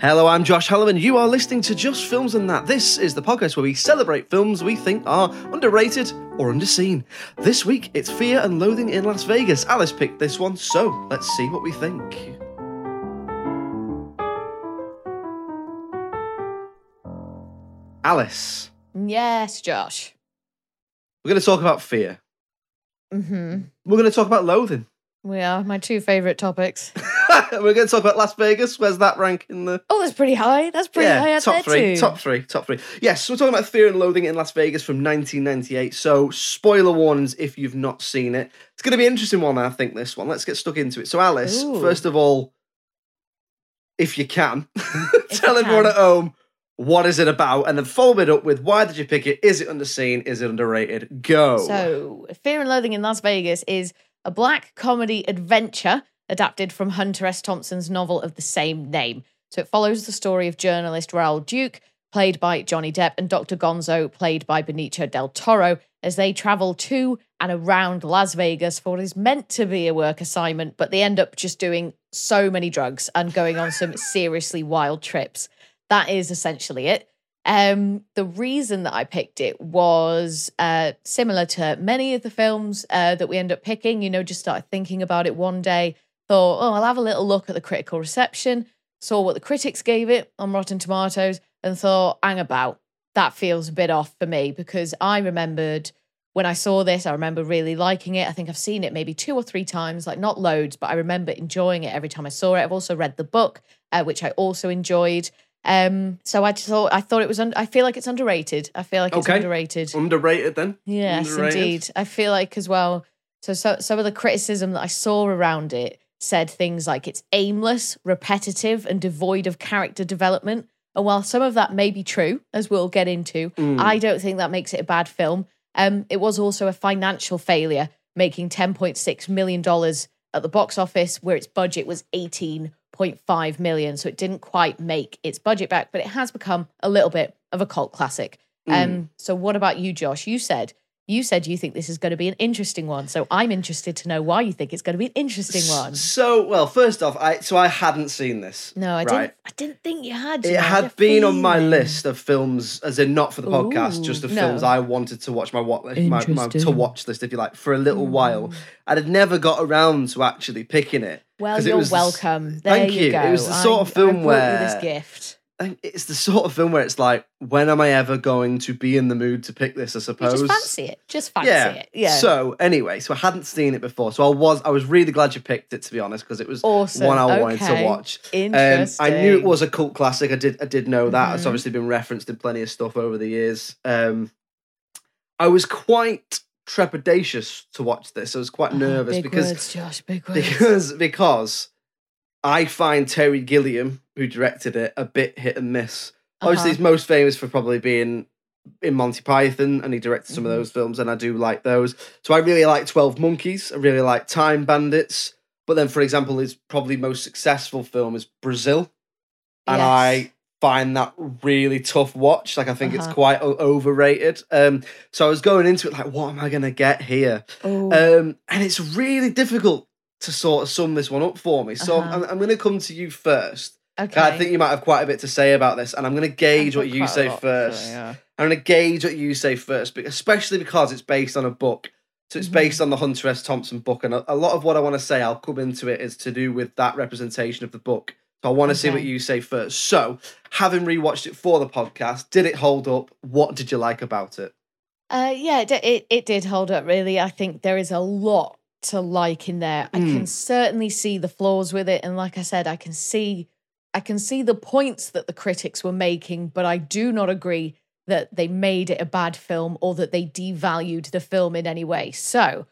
Hello, I'm Josh Halloran. You are listening to Just Films and That. This is the podcast where we celebrate films we think are underrated or underseen. This week, it's Fear and Loathing in Las Vegas. Alice picked this one, so let's see what we think. Alice, Yes, Josh. we're going to talk about fear. hmm We're going to talk about loathing. We are my two favourite topics. we're going to talk about Las Vegas. Where's that rank in the Oh, that's pretty high. That's pretty high out top three, too. top three, top three. Yes, we're talking about Fear and Loathing in Las Vegas from 1998. So, spoiler warnings if you've not seen it. It's going to be an interesting one, I think. This one. Let's get stuck into it. So, Alice, Ooh. first of all, if you can, tell I everyone can. at home what is it about, and then follow it up with why did you pick it? Is it underseen? Is it underrated? Go. So, Fear and Loathing in Las Vegas is a black comedy adventure adapted from Hunter S. Thompson's novel of the same name. So, it follows the story of journalist Raoul Duke, played by Johnny Depp, and Dr. Gonzo, played by Benicio del Toro, as they travel to and around Las Vegas for what is meant to be a work assignment, but they end up just doing so many drugs and going on some seriously wild trips. That is essentially it. Um, the reason that I picked it was uh, similar to many of the films uh, that we end up picking. You know, just started thinking about it one day, thought, oh, I'll have a little look at the critical reception, saw what the critics gave it on Rotten Tomatoes, and thought, hang about, that feels a bit off for me because I remembered when I saw this, I remember really liking it. I think I've seen it maybe two or three times, like not loads, but I remember enjoying it every time I saw it. I've also read the book, uh, which I also enjoyed. Um, so I just thought I thought it was. Un- I feel like it's underrated. I feel like it's Okay. underrated. underrated then. Yes, Underrated? indeed. I feel like as well. So, so some of the criticism that I saw around it said things like it's aimless, repetitive, and devoid of character development. And while some of that may be true, as we'll get into, Mm. I don't think that makes it a bad film. Um, it was also a financial failure, making ten point six million dollars at the box office, where its budget was eighteen point five million. So it didn't quite make its budget back, but it has become a little bit of a cult classic. Um, so what about you, Josh? You said you said you think this is going to be an interesting one. So I'm interested to know why you think it's going to be an interesting one. So, well, first off, I so I hadn't seen this. No, I right? didn't. I didn't think you had. you It know, I had a been on my list of films, as in not for the podcast, Ooh, just of no. films I wanted to watch. My what my, my to watch list, if you like, for a little while. Mm. And I'd never got around to actually picking it. well you're was welcome. There Thank you. go. It was the sort of film I where you this gift. It's the sort of film where it's like, when am I ever going to be in the mood to pick this? I suppose. You just fancy it. Just fancy yeah. it. Yeah. So anyway, so I hadn't seen it before, so I was I was really glad you picked it to be honest because it was Awesome. one I wanted to Okay. watch. Um, I knew it was a cult classic. I did I did know that. It's Mhm. obviously been referenced in plenty of stuff over the years. Um, I was quite trepidatious to watch this. I was quite Oh, nervous big because words, Josh. Because because I find Terry Gilliam, who directed it, a bit hit and miss. Obviously, Uh-huh. he's most famous for probably being in Monty Python, and he directed some Mhm. of those films, and I do like those. So I really like Twelve Monkeys. I really like Time Bandits. But then, for example, his probably most successful film is Brazil, and Yes. I find that really tough watch. Like I think it's Uh-huh. quite o- overrated. Um, so I was going into it like, what am I going to get here? Um, and it's really difficult to sort of sum this one up for me. So Uh-huh. I'm, I'm going to come to you first. Okay. I think you might have quite a bit to say about this, and I'm going to gauge what you say lot, first. so, yeah. I'm going to gauge what you say first, but especially because it's based on a book So it's Mm-hmm. based on the Hunter S. Thompson book, and a, a lot of what I want to say, I'll come into it, is to do with that representation of the book. So I want to see what you say first. So, having rewatched it for the podcast, did it hold up? What did you like about it? Uh, yeah, it, it it did hold up. Really, I think there is a lot to like in there. I Mm. can certainly see the flaws with it, and like I said, I can see I can see the points that the critics were making, but I do not agree that they made it a bad film or that they devalued the film in any way. So,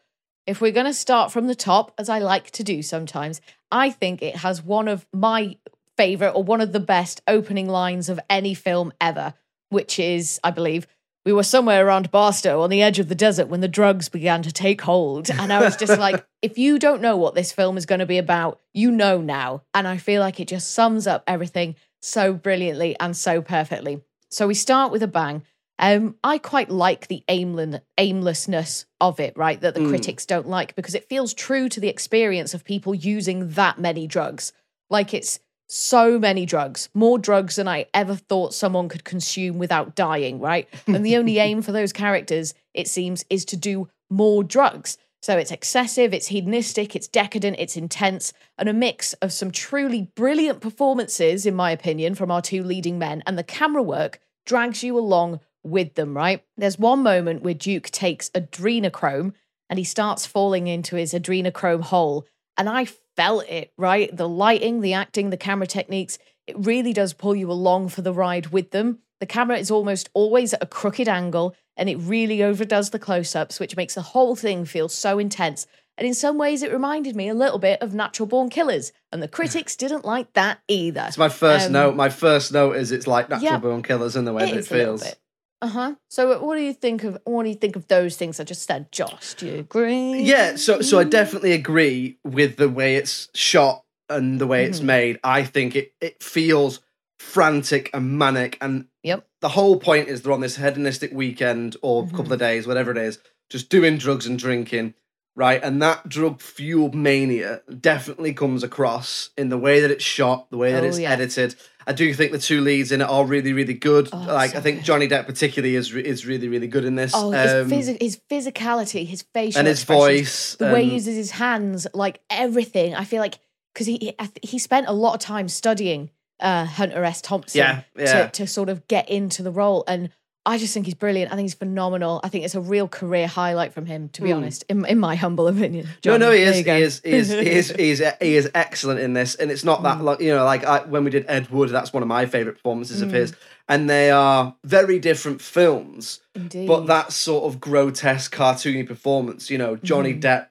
if we're going to start from the top, as I like to do sometimes, I think it has one of my favorite or one of the best opening lines of any film ever, which is, I believe, we were somewhere around Barstow on the edge of the desert when the drugs began to take hold. And I was just like, if you don't know what this film is going to be about, you know now. And I feel like it just sums up everything so brilliantly and so perfectly. So we start with a bang. Um, I quite like the aimless, aimlessness of it, right? That the Mm. critics don't like because it feels true to the experience of people using that many drugs. Like it's so many drugs, more drugs than I ever thought someone could consume without dying, right? And the only aim for those characters, it seems, is to do more drugs. So it's excessive, it's hedonistic, it's decadent, it's intense, and a mix of some truly brilliant performances, in my opinion, from our two leading men, and the camera work drags you along with them, right? There's one moment where Duke takes adrenochrome and he starts falling into his adrenochrome hole. And I felt it, right? The lighting, the acting, the camera techniques, it really does pull you along for the ride with them. The camera is almost always at a crooked angle and it really overdoes the close ups, which makes the whole thing feel so intense. And in some ways, it reminded me a little bit of Natural Born Killers. And the critics didn't like that either. It's my first Um, note. My first note is it's like natural yeah. born killers in the way that it is a little feels. Bit. Uh huh. So, what do you think of what do you think of those things I just said, Josh? Do you agree? Yeah, so so I definitely agree with the way it's shot and the way it's Mhm. made. I think it it feels frantic and manic, and Yep. the whole point is they're on this hedonistic weekend or Mm-hmm. couple of days, whatever it is, just doing drugs and drinking, right? And that drug fueled mania definitely comes across in the way that it's shot, the way that Oh, it's yeah. edited. I do think the two leads in it are really, really good. Oh, like so I think good. Johnny Depp particularly is is really, really good in this. Oh, his, Um, physi- his physicality, his facial and his voice, the way he uses his hands, like everything. I feel like because he he- he spent a lot of time studying uh, Hunter S. Thompson Yeah, yeah. To, to sort of get into the role, and I just think he's brilliant. I think he's phenomenal. I think it's a real career highlight from him, to be Hmm. honest, in, in my humble opinion. No, no, he is, he is, he is, he is, he is, he is excellent in this, and it's not Mm. that, like, you know, like I, when we did Ed Wood, that's one of my favorite performances of Mm. his, and they are very different films, Indeed. but that sort of grotesque, cartoony performance, you know, Johnny Mhm. Depp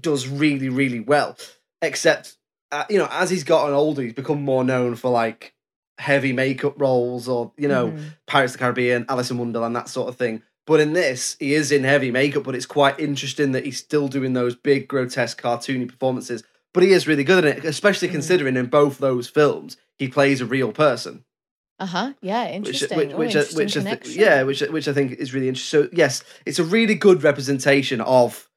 does really, really well, except, uh, you know, as he's gotten older, he's become more known for like heavy makeup roles or you know Mhm. Pirates of the Caribbean, Alice in Wonderland, that sort of thing. But in this, he is in heavy makeup, but it's quite interesting that he's still doing those big, grotesque, cartoony performances. But he is really good at it, especially Mm. considering in both those films he plays a real person. Uh huh. Yeah, interesting. which, Oh, which, I- interesting which I yeah, which which I think is really interesting. So yes, it's a really good representation of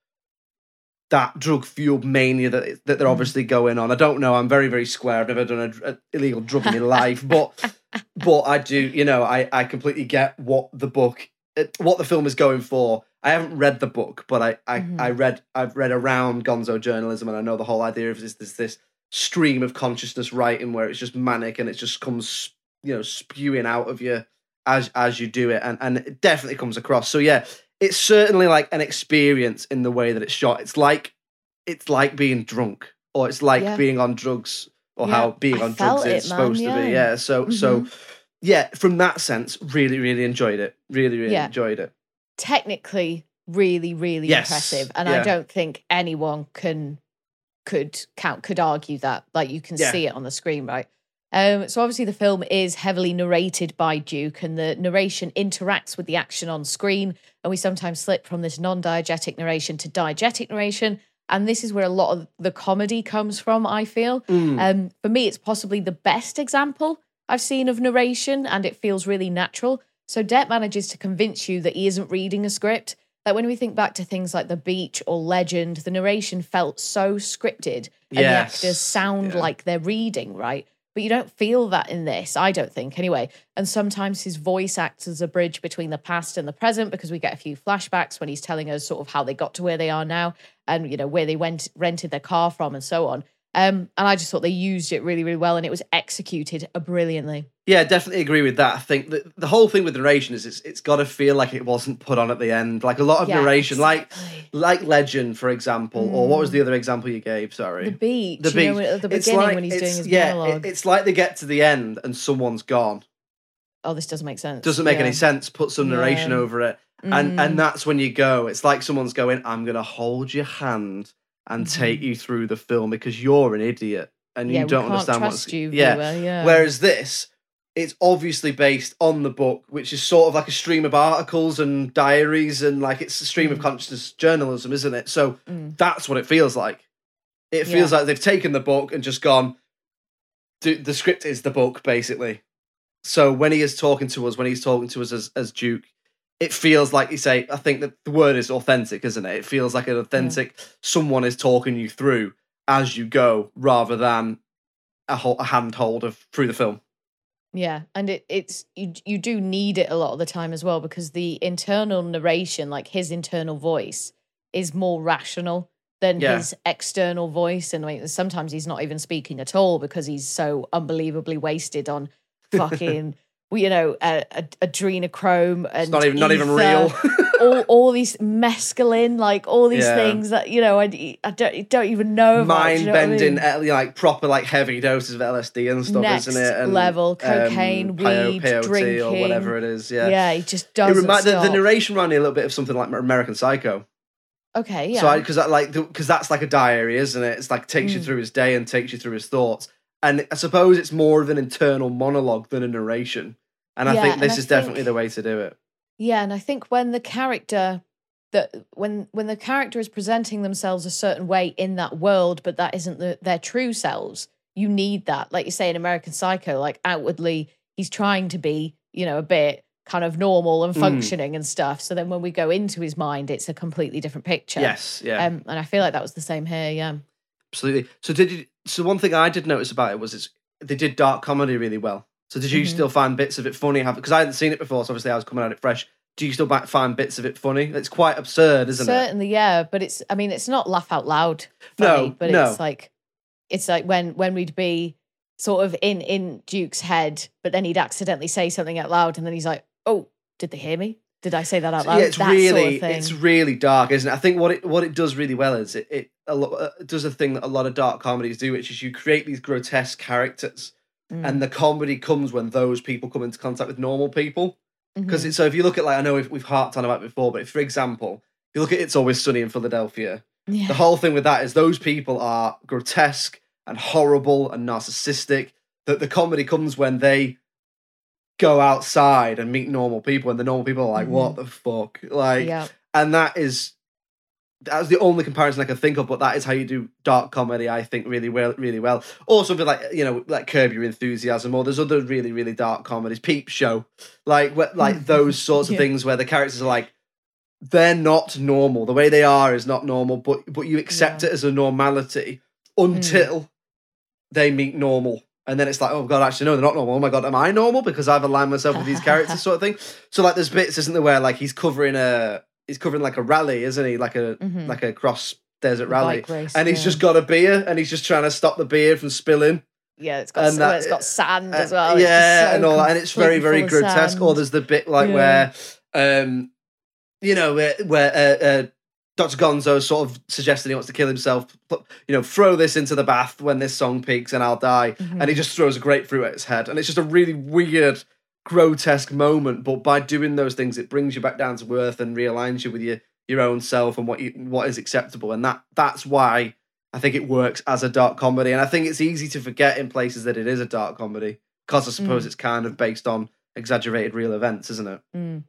that drug fueled mania that that they're Mm. obviously going on. I don't know. I'm very very square. I've never done an illegal drug in my life, but but I do. You know, I I completely get what the book, uh, what the film is going for. I haven't read the book, but I I, Mhm. I read I've read around Gonzo journalism, and I know the whole idea of this this this stream of consciousness writing where it's just manic and it just comes you know spewing out of you as as you do it, and and it definitely comes across. So yeah, it's certainly like an experience in the way that it's shot. It's like it's like being drunk, or it's like Yeah. being on drugs, or Yeah, how being I on drugs is man, supposed to be. Yeah. So so Mhm. yeah, from that sense, really really enjoyed it. Really really Yeah. enjoyed it. technically really really Yes, impressive and yeah. i don't think anyone can could count could argue that like you can Yeah. see it on the screen right um, so obviously the film is heavily narrated by duke and the narration interacts with the action on screen and we sometimes slip from this non-diegetic narration to diegetic narration and this is where a lot of the comedy comes from i feel Mm. um, for me, it's possibly the best example I've seen of narration, and it feels really natural. So Depp manages to convince you that he isn't reading a script. Like when we think back to things like The Beach or Legend, the narration felt so scripted, and the actors sound yeah. like they're reading, right? But you don't feel that in this. I don't think anyway. And sometimes his voice acts as a bridge between the past and the present because we get a few flashbacks when he's telling us sort of how they got to where they are now and you know where they went rented their car from and so on. Um, and I just thought they used it really, really well, and it was executed brilliantly. Yeah, definitely agree with that. I think that the whole thing with narration is it's it's got to feel like it wasn't put on at the end. Like a lot of Yeah, narration, exactly. like like Legend, for example, or what was the other example you gave? Sorry, The beach, The you know, beach. at the beginning like- when he's doing his yeah, monologue. it- it's like they get to the end and someone's gone. oh, this doesn't make sense. Doesn't make Yeah. any sense. Put some narration Yeah. over it, and Mm. and that's when you go. It's like someone's going, "I'm going to hold your hand and Mm-hmm. take you through the film because you're an idiot and yeah, you don't understand what's you, yeah." yeah. Whereas this, it's obviously based on the book, which is sort of like a stream of articles and diaries, and like it's a stream Mm. of consciousness journalism, isn't it? So that's what it feels like. It Yeah. feels like they've taken the book and just gone. The script is the book, basically. So when he is talking to us, when he's talking to us as, as Duke, it feels like you say. I think that the word is authentic, isn't it? It feels like an authentic. Someone is talking you through as you go, rather than a, ho- a handhold of through the film. Yeah, and it, it's you you do need it a lot of the time as well because the internal narration, like his internal voice, is more rational than Yeah. his external voice, and mean, sometimes he's not even speaking at all because he's so unbelievably wasted on fucking. You know, uh, ad- adrenochrome and It's not even not even real. all, all these mescaline, like all these Yeah. things that you know I, I don't don't even know about. do you Mind know what I bending, mean? uh, like proper like heavy doses of LSD and stuff, Next isn't it? And, level, um, cocaine, peo- weed, or drinking. whatever it is. Yeah, Yeah, he just doesn't remi- the, the narration reminded me a little bit of something like American Psycho. Okay, yeah. So I because like because that's like a diary, isn't it? It's like takes you Mm. through his day and takes you through his thoughts. And I suppose it's more of an internal monologue than a narration. And I Yeah, think this I is definitely the way to do it. yeah, and I think when the character that when when the character is presenting themselves a certain way in that world, but that isn't the, their true selves, you need that. Like you say in American Psycho, like outwardly he's trying to be, you know, a bit kind of normal and Mm. functioning and stuff. So then when we go into his mind, it's a completely different picture. Yes, yeah, Um, and I feel like that was the same here. Yeah. Absolutely. So did you? So one thing I did notice about it was it's they did dark comedy really well. So did you Mhm. still find bits of it funny? Have because I hadn't seen it before, so obviously I was coming at it fresh. Do you still find bits of it funny? It's quite absurd, isn't it? Certainly, yeah. But it's I mean, it's not laugh out loud No, but no. it's like it's like when when we'd be sort of in in Duke's head, but then he'd accidentally say something out loud, and then he's like, "Oh, did they hear me? Did I say that out loud?" Yeah, it's that really sort of it's really dark, isn't it? I think what it what it does really well is it it, a lot, uh, does a thing that a lot of dark comedies do, which is you create these grotesque characters, Mm. and the comedy comes when those people come into contact with normal people. Because Mhm. so if you look at like I know we've, we've harped on about it before, but if, for example, if you look at It's Always Sunny in Philadelphia, yeah. the whole thing with that is those people are grotesque and horrible and narcissistic. That the comedy comes when they go outside and meet normal people, and the normal people are like, Mhm. "What the fuck?" Like, yeah, and that is that's the only comparison I can think of. But that is how you do dark comedy, I think, really well, really well. Or something like you know, like Curb Your Enthusiasm, or there's other really, really dark comedies, Peep Show, like wh- like those sorts of Yeah. things where the characters are like they're not normal. The way they are is not normal, but but you accept Yeah. it as a normality until they meet normal. And then it's like, oh god, actually no, they're not normal. Oh my god, am I normal because I've aligned myself with these characters, sort of thing. So like, there's bits, isn't there, where like he's covering a, he's covering like a rally, isn't he? Like a Mhm. like a cross desert rally, race, and he's yeah. just got a beer, and he's just trying to stop the beer from spilling. yeah. It's got and that- it's got sand Uh, as well. Yeah, so and all that, and it's very, very grotesque. Or there's the bit like Yeah. where, um, you know, where, where uh, uh, Dr. Gonzo sort of suggesting he wants to kill himself. Put, you know, throw this into the bath when this song peaks, and I'll die. Mm-hmm. And he just throws a grapefruit at his head, and it's just a really weird, grotesque moment. But by doing those things, it brings you back down to earth and realigns you with your your own self and what you what is acceptable. And that that's why I think it works as a dark comedy. And I think it's easy to forget in places that it is a dark comedy because I suppose Mm. it's kind of based on exaggerated real events, isn't it? Mm.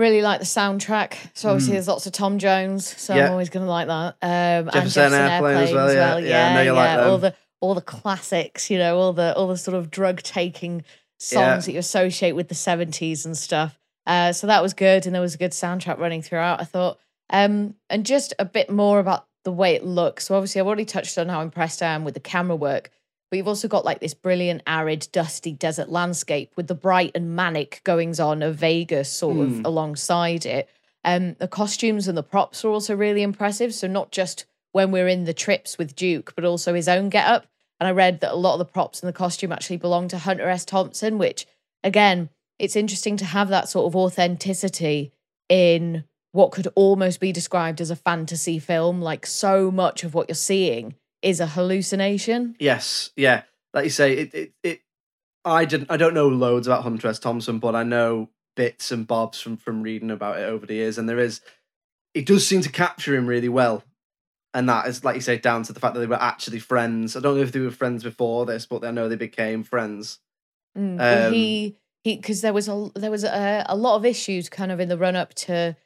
Really like the soundtrack. So obviously Mm. there's lots of Tom Jones, so Yeah. I'm always going to like that. Um, and Jefferson Airplane as well, yeah. Yeah, I know you like all the all the classics, you know, all the all the sort of drug taking songs Yeah. that you associate with the 70s and stuff. Uh, so that was good, and there was a good soundtrack running throughout. I thought, um, and just a bit more about the way it looks. So obviously, I've already touched on how impressed I am with the camera work, but you've also got like this brilliant arid, dusty desert landscape with the bright and manic goings on of Vegas sort Hmm. of alongside it. Um, the costumes and the props are also really impressive. So not just when we're in the trips with Duke, but also his own getup. And I read that a lot of the props and the costume actually belong to Hunter S. Thompson, which again, it's interesting to have that sort of authenticity in what could almost be described as a fantasy film. Like so much of what you're seeing is a hallucination. Yes, yeah. Like you say, it, it, it. I didn't. I don't know loads about Hunter S. Thompson, but I know bits and bobs from from reading about it over the years, and there is. It does seem to capture him really well, and that is, like you say, down to the fact that they were actually friends. I don't know if they were friends before this, but I know they became friends. Mm, Um, he he because there was a there was a, a lot of issues kind of in the run up to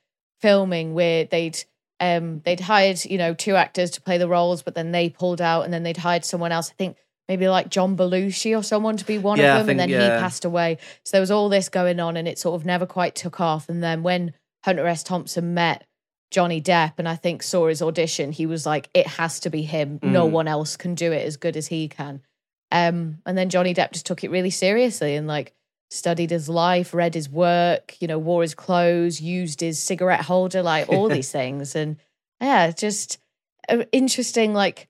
filming where they'd um they'd hired you know two actors to play the roles, but then they pulled out and then they'd hired someone else. I think maybe like John Belushi or someone to be one Yeah, of them, and then yeah. he passed away. So there was all this going on, and it sort of never quite took off. And then when Hunter S. Thompson met Johnny Depp and I think saw his audition, he was like, it has to be him. No Mm. one else can do it as good as he can. Um, and then Johnny Depp just took it really seriously and like studied his life, read his work, you know, wore his clothes, used his cigarette holder, like all these things. And yeah, just uh, interesting, like,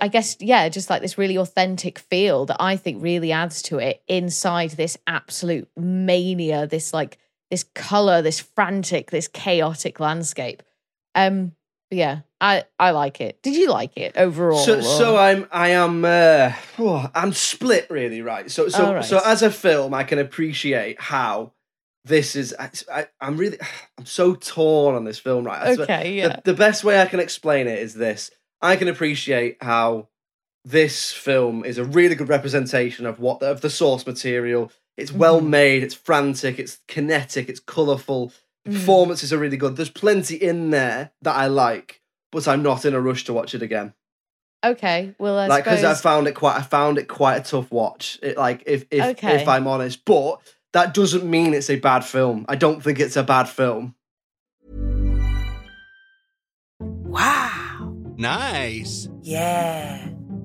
I guess, yeah, just like this really authentic feel that I think really adds to it inside this absolute mania, this like, this color, this frantic, this chaotic landscape. Um, yeah, I I like it. Did you like it overall? So, or- so I'm, I am, uh, oh, I'm split really, right? So, so, right. so as a film, I can appreciate how this is. I, I'm really, I'm so torn on this film, right? Okay, the- yeah, The, best way I can explain it is this: I can appreciate how this film is a really good representation of what of the source material. It's well Mhm. made, it's frantic, it's kinetic, it's colourful. The Mhm. performances are really good. There's plenty in there that I like, but I'm not in a rush to watch it again okay. Well, I like because I found it quite I found it quite a tough watch. It, like if if Okay. if I'm honest, but that doesn't mean it's a bad film. I don't think it's a bad film. Wow. Nice. Yeah.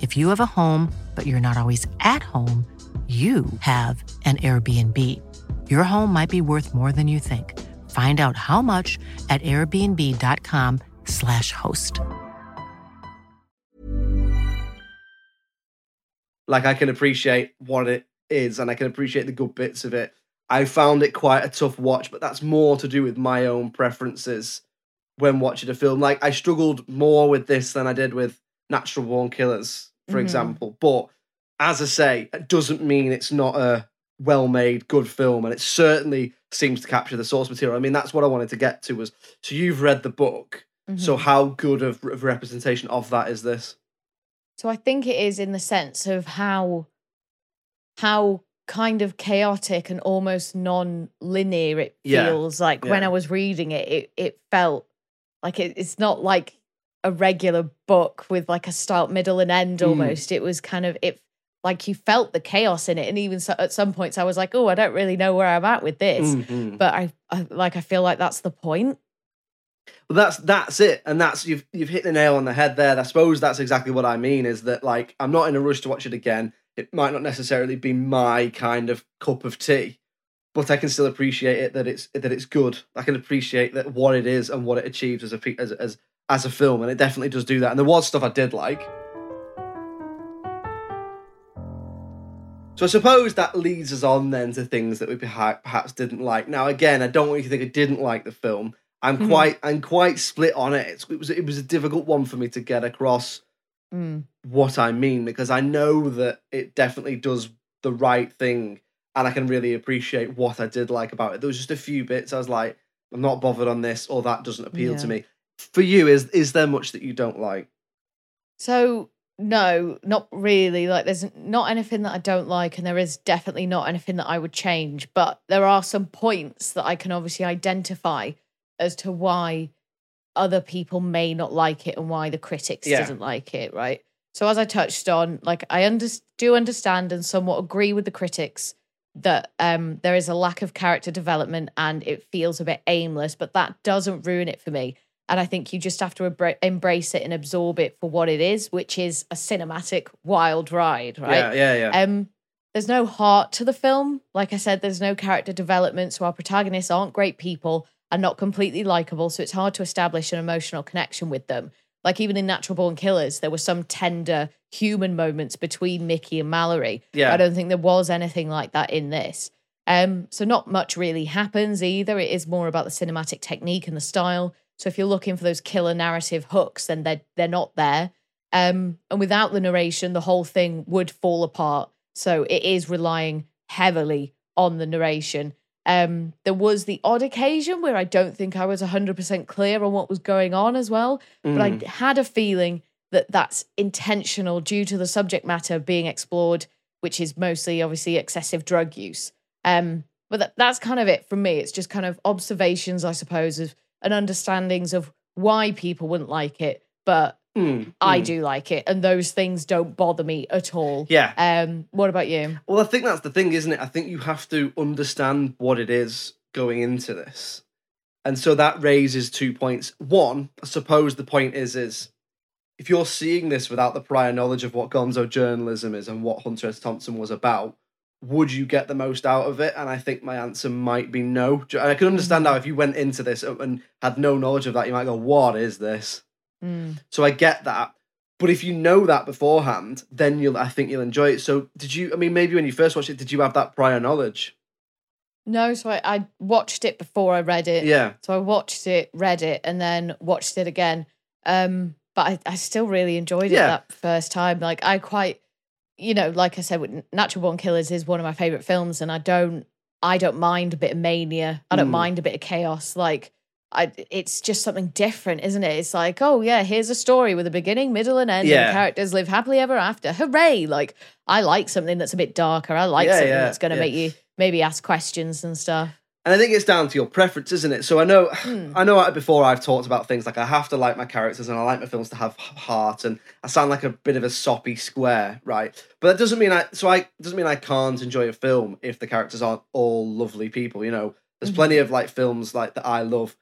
If you have a home, but you're not always at home, you have an Airbnb. Your home might be worth more than you think. Find out how much at airbnb.com/slash host. Like I can appreciate what it is, and I can appreciate the good bits of it. I found it quite a tough watch, but that's more to do with my own preferences when watching a film. Like I struggled more with this than I did with Natural Born Killers, for Mhm. example. But as I say, it doesn't mean it's not a well-made, good film, and it certainly seems to capture the source material. I mean, that's what I wanted to get to was so you've read the book. So Mhm. how good of, of representation of that is this? So I think it is in the sense of how how kind of chaotic and almost non-linear it Yeah, feels. Like when. I was reading it, it it felt like it, it's not like a regular book with like a start, middle, and end Mm. almost. It was kind of it like you felt the chaos in it, and even so, at some points I was like, oh, I don't really know where I'm at with this. Mhm. But I, I like I feel like that's the point. Well, that's that's it, and that's you've you've hit the nail on the head there. I suppose that's exactly what I mean. Is that like I'm not in a rush to watch it again. It might not necessarily be my kind of cup of tea, but I can still appreciate it that it's that it's good. I can appreciate that what it is and what it achieves as a as as as a film, and it definitely does do that. And there was stuff I did like. So I suppose that leads us on then to things that we perhaps didn't like. Now, again, I don't want you to think I didn't like the film. I'm Mhm. quite, I'm quite split on it. It's, it was, it was a difficult one for me to get across Mm. what I mean because I know that it definitely does the right thing, and I can really appreciate what I did like about it. There was just a few bits I was like, I'm not bothered on this, or that doesn't appeal to me. For you, is is there much that you don't like? So no, not really. Like there's not anything that I don't like, and there is definitely not anything that I would change. But there are some points that I can obviously identify as to why other people may not like it and why the critics Yeah. didn't like it, right? So as I touched on, like I under- do understand and somewhat agree with the critics that um, there is a lack of character development and it feels a bit aimless, but that doesn't ruin it for me. And I think you just have to embrace it and absorb it for what it is, which is a cinematic wild ride, right? Yeah, yeah, yeah. Um, there's no heart to the film. Like I said, there's no character development, so our protagonists aren't great people and not completely likable. So it's hard to establish an emotional connection with them. Like even in Natural Born Killers, there were some tender human moments between Mickey and Mallory. Yeah. I don't think there was anything like that in this. Um, so not much really happens either. It is more about the cinematic technique and the style. So if you're looking for those killer narrative hooks, then they're they're not there. Um, and without the narration, the whole thing would fall apart. So it is relying heavily on the narration. Um, there was the odd occasion where I don't think I was 100% clear on what was going on as well, but I Mm. had a feeling that that's intentional due to the subject matter being explored, which is mostly obviously excessive drug use. Um, but that, that's kind of it from me. It's just kind of observations, I suppose, of and understandings of why people wouldn't like it, but Mm, I mm. do like it, and those things don't bother me at all. Yeah. Um, what about you? Well, I think that's the thing, isn't it? I think you have to understand what it is going into this. And so that raises two points. One, I suppose the point is is if you're seeing this without the prior knowledge of what gonzo journalism is and what Hunter S. Thompson was about, would you get the most out of it? And I think my answer might be no. And I can understand now if you went into this and had no knowledge of that, you might go, "What is this?" Mm. So I get that. But if you know that beforehand, then you'll I think you'll enjoy it. So did you I mean maybe when you first watched it, did you have that prior knowledge? No, so I, I watched it before I read it. Yeah. So I watched it, read it, and then watched it again. Um, but I, I still really enjoyed it Yeah. that first time. Like I quite, you know, like I said, with Natural Born Killers is one of my favorite films, and I don't, I don't mind a bit of mania. I don't Mm. mind a bit of chaos. Like I, it's just something different, isn't it? It's like, oh yeah, here's a story with a beginning, middle, and end, Yeah. and characters live happily ever after. Hooray! Like I like something that's a bit darker. I like Yeah, something yeah, that's going to make you maybe ask questions and stuff. And I think it's down to your preference, isn't it? So I know, Hmm. I know. Before I've talked about things like I have to like my characters and I like my films to have heart, and I sound like a bit of a soppy square, right? But that doesn't mean I. So I doesn't mean I can't enjoy a film if the characters aren't all lovely people. You know, there's Mhm. plenty of like films like that I love.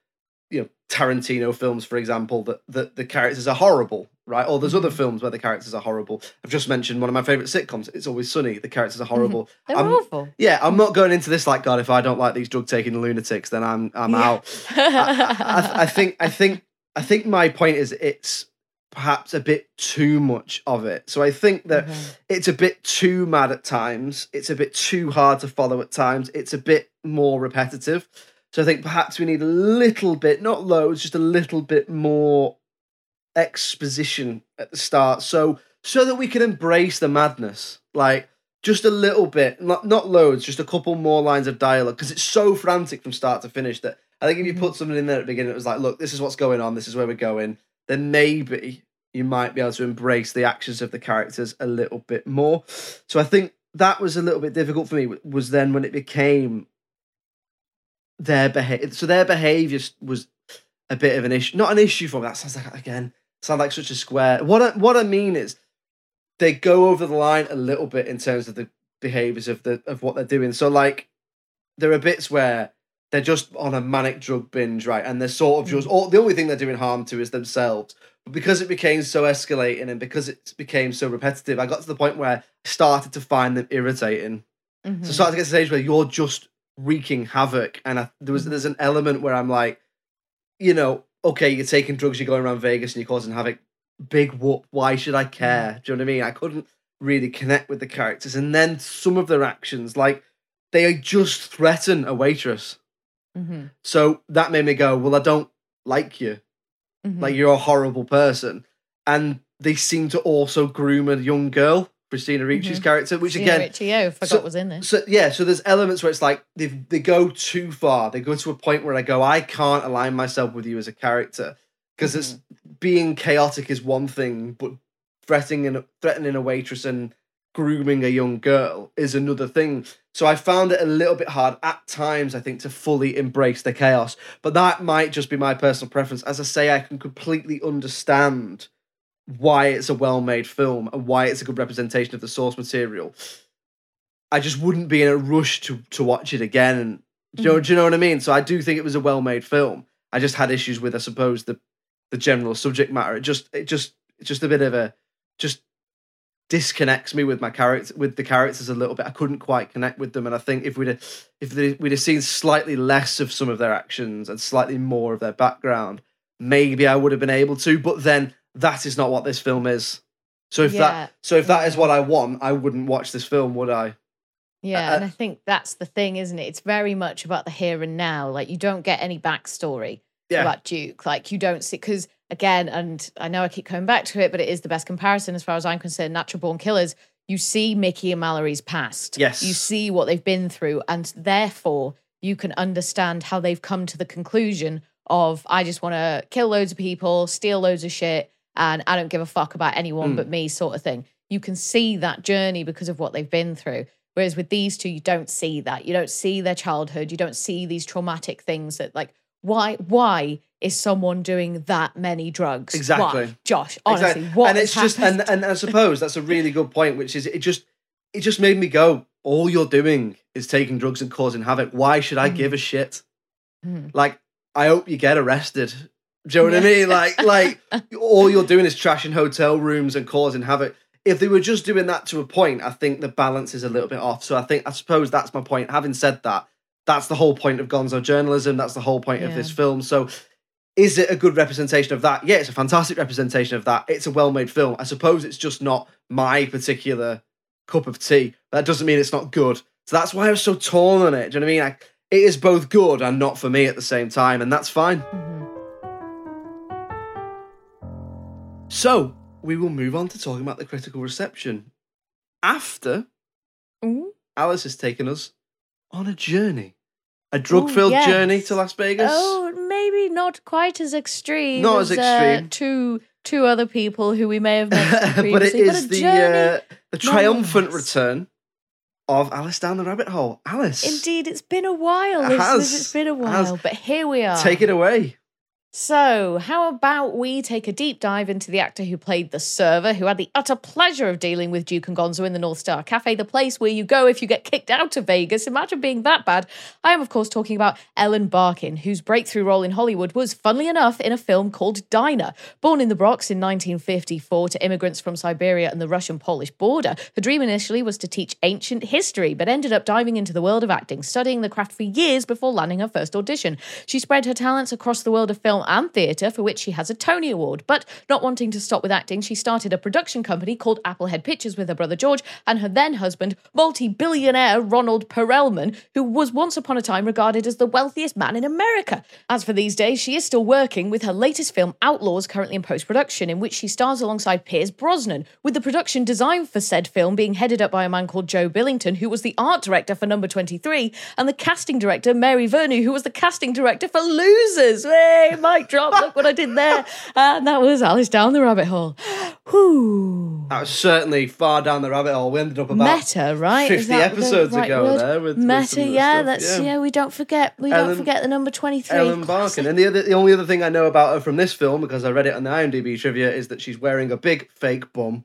You know, Tarantino films, for example, that that the characters are horrible, right? Or there's other Mm-hmm. films where the characters are horrible. I've just mentioned one of my favorite sitcoms. It's Always Sunny. The characters are horrible. Mm-hmm. They're I'm- awful. yeah, I'm not going into this like God. If I don't like these drug taking lunatics, then I'm I'm Yeah. out. I, I, I think I think I think my point is it's perhaps a bit too much of it. So I think that Okay. it's a bit too mad at times. It's a bit too hard to follow at times. It's a bit more repetitive. So I think perhaps we need a little bit, not loads, just a little bit more exposition at the start. So so that we can embrace the madness. Like just a little bit, not not loads, just a couple more lines of dialogue because it's so frantic from start to finish that I think if you Mm-hmm. put something in there at the beginning, it was like, look, this is what's going on, this is where we're going, then maybe you might be able to embrace the actions of the characters a little bit more. So I think that was a little bit difficult for me. Was then when it became their behavior. So their behavior was a bit of an issue, not an issue for me. That sounds like again sound like such a square. What I, what I mean is they go over the line a little bit in terms of the behaviors of the of what they're doing. So like there are bits where they're just on a manic drug binge, right? And they're sort of just all the only thing they're doing harm to is themselves. But because it became so escalating and because it became so repetitive, I got to the point where I started to find them irritating. Mhm. So I started to get to the stage where you're just wreaking havoc, and I, there was there's an element where I'm like, you know, okay, you're taking drugs, you're going around Vegas, and you're causing havoc. Big whoop. Why should I care? Do you know what I mean? I couldn't really connect with the characters, and then some of their actions, like they just threaten a waitress. Mhm. So that made me go, well, I don't like you. Mhm. Like you're a horrible person, and they seem to also groom a young girl, Christina Ricci's Mhm. character, which Christina again, Ricci, oh, forgot so- was in this. so yeah, so there's elements where it's like they they go too far. They go to a point where I go, I can't align myself with you as a character because it's Mm-hmm. being chaotic is one thing, but threatening and threatening a waitress and grooming a young girl is another thing. So I found it a little bit hard at times, I think, to fully embrace the chaos. But that might just be my personal preference. As I say, I can completely understand why it's a well-made film and why it's a good representation of the source material. I just wouldn't be in a rush to to watch it again. And do you, know, mm-hmm. do you know what I mean? So I do think it was a well-made film. I just had issues with, I suppose, the the general subject matter. It just it just it's just a bit of a just disconnects me with my character with the characters a little bit. I couldn't quite connect with them, and I think if we'd have, if they, we'd have seen slightly less of some of their actions and slightly more of their background, maybe I would have been able to. But then that is not what this film is. So if Yeah. that so if that is what I want, I wouldn't watch this film, would I? Yeah, Uh, and I think that's the thing, isn't it? It's very much about the here and now. Like you don't get any backstory Yeah. about Duke. Like you don't see because again, and I know I keep coming back to it, but it is the best comparison as far as I'm concerned. Natural Born Killers. You see Mickey and Mallory's past. Yes. You see what they've been through, and therefore you can understand how they've come to the conclusion of I just want to kill loads of people, steal loads of shit, and I don't give a fuck about anyone Mm. but me, sort of thing. You can see that journey because of what they've been through. Whereas with these two, you don't see that. You don't see their childhood. You don't see these traumatic things that like why why is someone doing that many drugs? Why? Exactly. Josh, honestly, Exactly. what and it's just and, and I suppose that's a really good point, which is it just it just made me go, all you're doing is taking drugs and causing havoc. Why should I Mm. give a shit? Mm. Like, I hope you get arrested. Do you know what I mean? Like, like all you're doing is trashing hotel rooms and causing havoc. If they were just doing that to a point, I think the balance is a little bit off. So I think I suppose that's my point. Having said that, that's the whole point of Gonzo journalism. That's the whole point of this film. So is it a good representation of that? Yeah, it's a fantastic representation of that. It's a well-made film. I suppose it's just not my particular cup of tea. That doesn't mean it's not good. So that's why I was so torn on it. Do you know what I mean? Like, it is both good and not for me at the same time, and that's fine. Mhm. So we will move on to talking about the critical reception after Ooh. Alice has taken us on a journey, a drug-filled yes. journey to Las Vegas. Oh, maybe not quite as extreme. Not as Uh, extreme. two two other people who we may have mentioned but it is previously. a the uh, the triumphant return of Alice down the rabbit hole. Alice, Indeed, it's been a while, It has. It's been a while, but here we are. take it away. So, how about we take a deep dive into the actor who played the server, who had the utter pleasure of dealing with Duke and Gonzo in the North Star Cafe, the place where you go if you get kicked out of Vegas. Imagine being that bad. I am, of course, talking about Ellen Barkin, whose breakthrough role in Hollywood was, funnily enough, in a film called Diner. Born in the Bronx in 1954 to immigrants from Siberia and the Russian Polish border, her dream initially was to teach ancient history, but ended up diving into the world of acting, studying the craft for years before landing her first audition. She spread her talents across the world of film and theatre, for which she has a Tony Award. But not wanting to stop with acting, she started a production company called Applehead Pictures with her brother George and her then husband, multi billionaire Ronald Perelman, who was once upon a time regarded as the wealthiest man in America. As for these days, she is still working with her latest film, Outlaws, currently in post production, in which she stars alongside Pierce Brosnan, with the production design for said film being headed up by a man called Joe Billington, who was the art director for number 23, and the casting director, Mary Vernieu, who was the casting director for Losers. Hey, mic drop, look what I did there. And that was Alice down the rabbit hole. Whew. That was certainly far down the rabbit hole. We ended up about Meta, right? 50 that the episodes right ago word? there with, with Meta, some yeah, stuff, that's yeah. We don't forget. We don't forget the number twenty-three. Ellen Classic. Barkin. And the other, the only other thing I know about her from this film, because I read it on the IMDb trivia, is that she's wearing a big fake bum.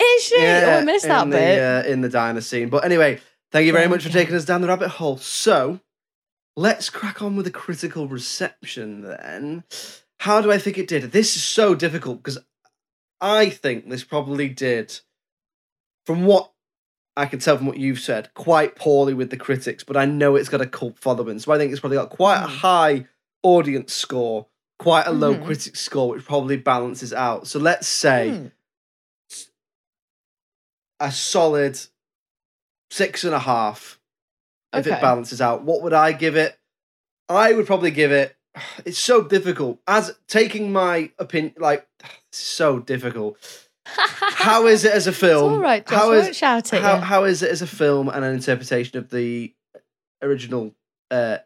Is she? oh, I missed that in bit. The, uh, in the diner scene. But anyway, thank you very much for taking us down the rabbit hole. So, let's crack on with the critical reception then. How do I think it did? This is so difficult because I think this probably did, from what I can tell from what you've said, quite poorly with the critics, but I know it's got a cult following. So I think it's probably got quite a Mm. high audience score, quite a low Mhm. critic score, which probably balances out. So let's say Hmm. a solid six and a half if Okay. it balances out. What would I give it? I would probably give it. It's so difficult. As taking my opinion, like so difficult. How is it as a film? all right, Josh, How is shout at how, how is it as a film and an interpretation of the original uh,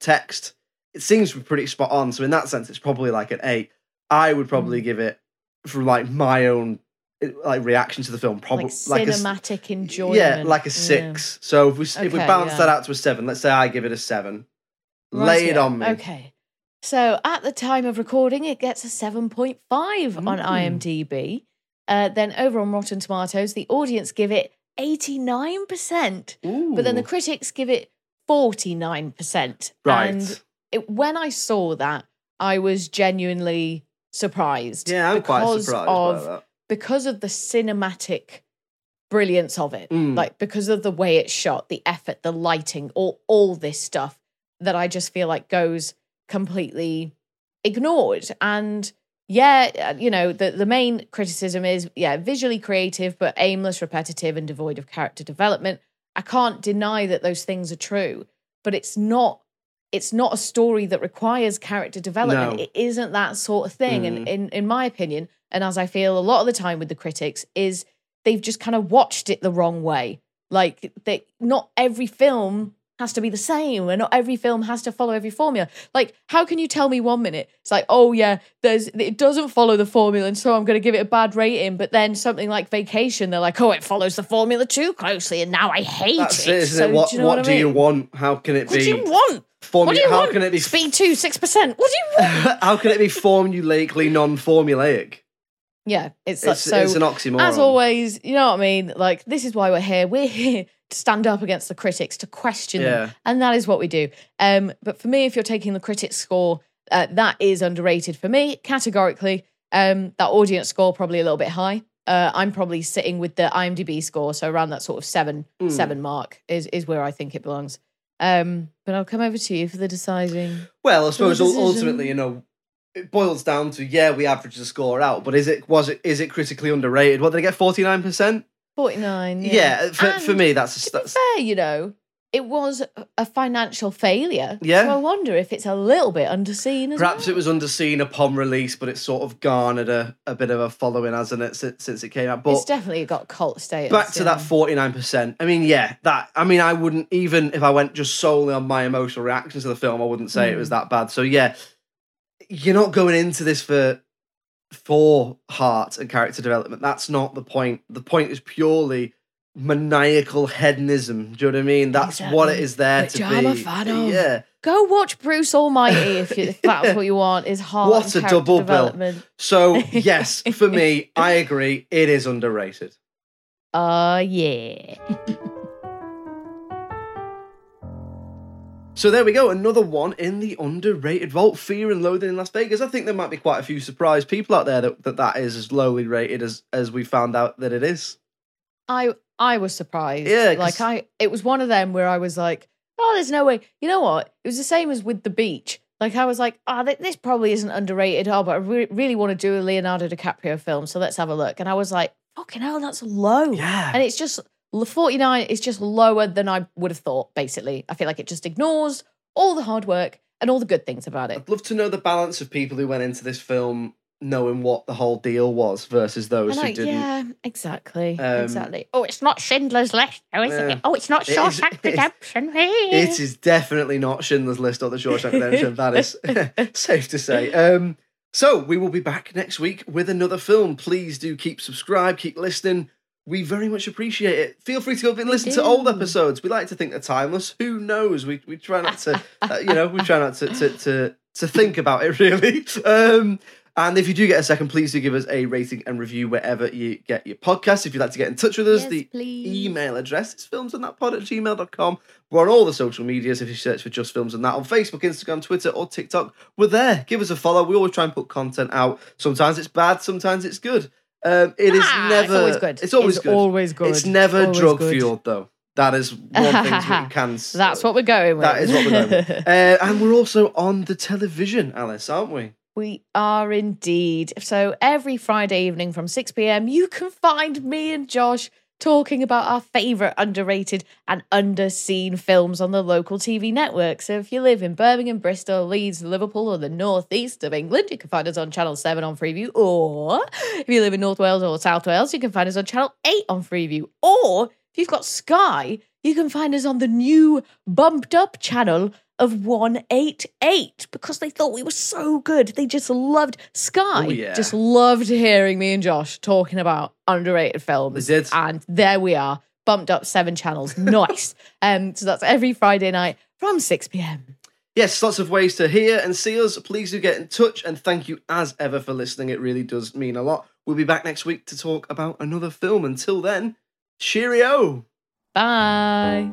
text? It seems to be pretty spot on. So in that sense, it's probably like an eight. I would probably Mm. give it from like my own like reaction to the film, probably like like, a cinematic enjoyment. yeah, like a Yeah. six. So if we s if we balance yeah. that out to a seven, let's say I give it a seven. Lay it on me. Okay. So at the time of recording, it gets a 7.5 on IMDb. Uh, then over on Rotten Tomatoes, the audience give it 89%, but then the critics give it 49%. right. And it, when I saw that, I was genuinely surprised. yeah, I'm quite surprised of, by that. Because of the cinematic brilliance of it, Mm. like because of the way it's shot, the effort, the lighting, all, all this stuff that I just feel like goes completely ignored. And yeah, uh, you know, the, the main criticism is, yeah, visually creative, but aimless, repetitive, and devoid of character development. I can't deny that those things are true, but it's not. It's not a story that requires character development. No. It isn't that sort of thing. And Mm. in, in my opinion, and as I feel a lot of the time with the critics, is they've just kind of watched it the wrong way. Like they not every film has to be the same and not every film has to follow every formula. Like how can you tell me one minute it's like, "Oh yeah, there's it doesn't follow the formula and so I'm going to give it a bad rating." But then something like Vacation, they're like, "Oh, it follows the formula too closely and now I hate That's it." it, isn't So, it? What, do you know what what, do I you want? How can it What be? do you want? Formu- What do you how want? can it be? Speed 2 6%. What do you want? how can it be formulaically non-formulaic? yeah, it's, It's, so it's an oxymoron. As always, you know what I mean? Like, this is why we're here. We're here to stand up against the critics, to question Yeah. them. And that is what we do. Um, but for me, if you're taking the critics score, uh, that is underrated for me, categorically. Um, that audience score probably a little bit high. Uh, I'm probably sitting with the IMDb score, so around that sort of seven Mm. seven mark is is where I think it belongs. Um, but I'll come over to you for the deciding. Well, I suppose ultimately, you know, it boils down to yeah, we average the score out, but is it was it is it critically underrated? What did I get? Forty nine percent. 49. Yeah. Yeah, for, for me, that's to that's fair, you know, it was a- financial failure. Yeah. So I wonder if it's a little bit underseen as perhaps well. it was underseen upon release, but it's sort of garnered a, a bit of a following, hasn't it, since, since it came out? But it's definitely got cult status. back to yeah. that 49%. I mean, yeah, that I mean, I wouldn't even if I went just solely on my emotional reactions to the film, I wouldn't say it was Mm. that bad. So yeah, you're not going into this for for heart and character development. That's not the point. The point is purely maniacal hedonism. Do you know what I mean? That's what it is there Which to I'm be. a fan of. Yeah. Go watch Bruce Almighty if, you, if that's what you want. Is heart What a double bill. So yes, for me, I agree. It is underrated. Uh yeah. So there we go, another one in the underrated vault. Fear and Loathing in Las Vegas. I think there might be quite a few surprised people out there that that, that is as lowly rated as as we found out that it is. I I was surprised. Yeah, like I, it was one of them where I was like, oh, there's no way. You know what? It was the same as with the beach. Like I was like, oh, th- this probably isn't underrated. Oh, but I re- really want to do a Leonardo DiCaprio film, so let's have a look. And I was like, fucking hell, that's low. Yeah. And it's just 49 is just lower than I would have thought. Basically, I feel like it just ignores all the hard work and all the good things about it. I'd love to know the balance of people who went into this film knowing what the whole deal was versus those I who didn't. yeah, exactly, Um, exactly. Oh, it's not Schindler's List, though, is Yeah. it? Oh, it's not It is- Shawshank it is- Redemption. It is definitely not Schindler's List or the Shawshank Redemption. that is safe to say. Um, so we will be back next week with another film. Please do keep subscribed, keep listening. We very much appreciate it. Feel free to go and listen to old episodes. We like to think they're timeless. Who knows? We we try not to, uh, you know, we try not to to to, to think about it really. Um, and if you do get a second, please do give us a rating and review wherever you get your podcast. If you'd like to get in touch with us, Yes, the please. email address is filmsandthatpod at gmail.com. We're on all the social medias. If you search for Just Films and That on Facebook, Instagram, Twitter, or TikTok, we're there. Give us a follow. We always try and put content out. Sometimes it's bad, sometimes it's good. Um, it is Ah, it's never. always good. It's always It's good. always good. It's never Always drug good. fueled, though. That is one thing we can. That's what we're going with. That is what we're going with. Uh, and we're also on the television, Alice, aren't we? We are indeed. So every Friday evening from 6 pm, you can find me and Josh talking about our favourite underrated and underseen films on the local TV network. So if you live in Birmingham, Bristol, Leeds, Liverpool, or the northeast of England, you can find us on Channel 7 on Freeview. Or if you live in North Wales or South Wales, you can find us on Channel 8 on Freeview. Or if you've got Sky, you can find us on the new bumped up channel of 188 because they thought we were so good. They just loved Sky. Oh, yeah. Just loved hearing me and Josh talking about underrated films. And there we are, bumped up seven channels. Nice. um, so that's every Friday night from 6 p.m. Yes, lots of ways to hear and see us. Please do get in touch and thank you as ever for listening. It really does mean a lot. We'll be back next week to talk about another film. Until then, cheerio. Bye.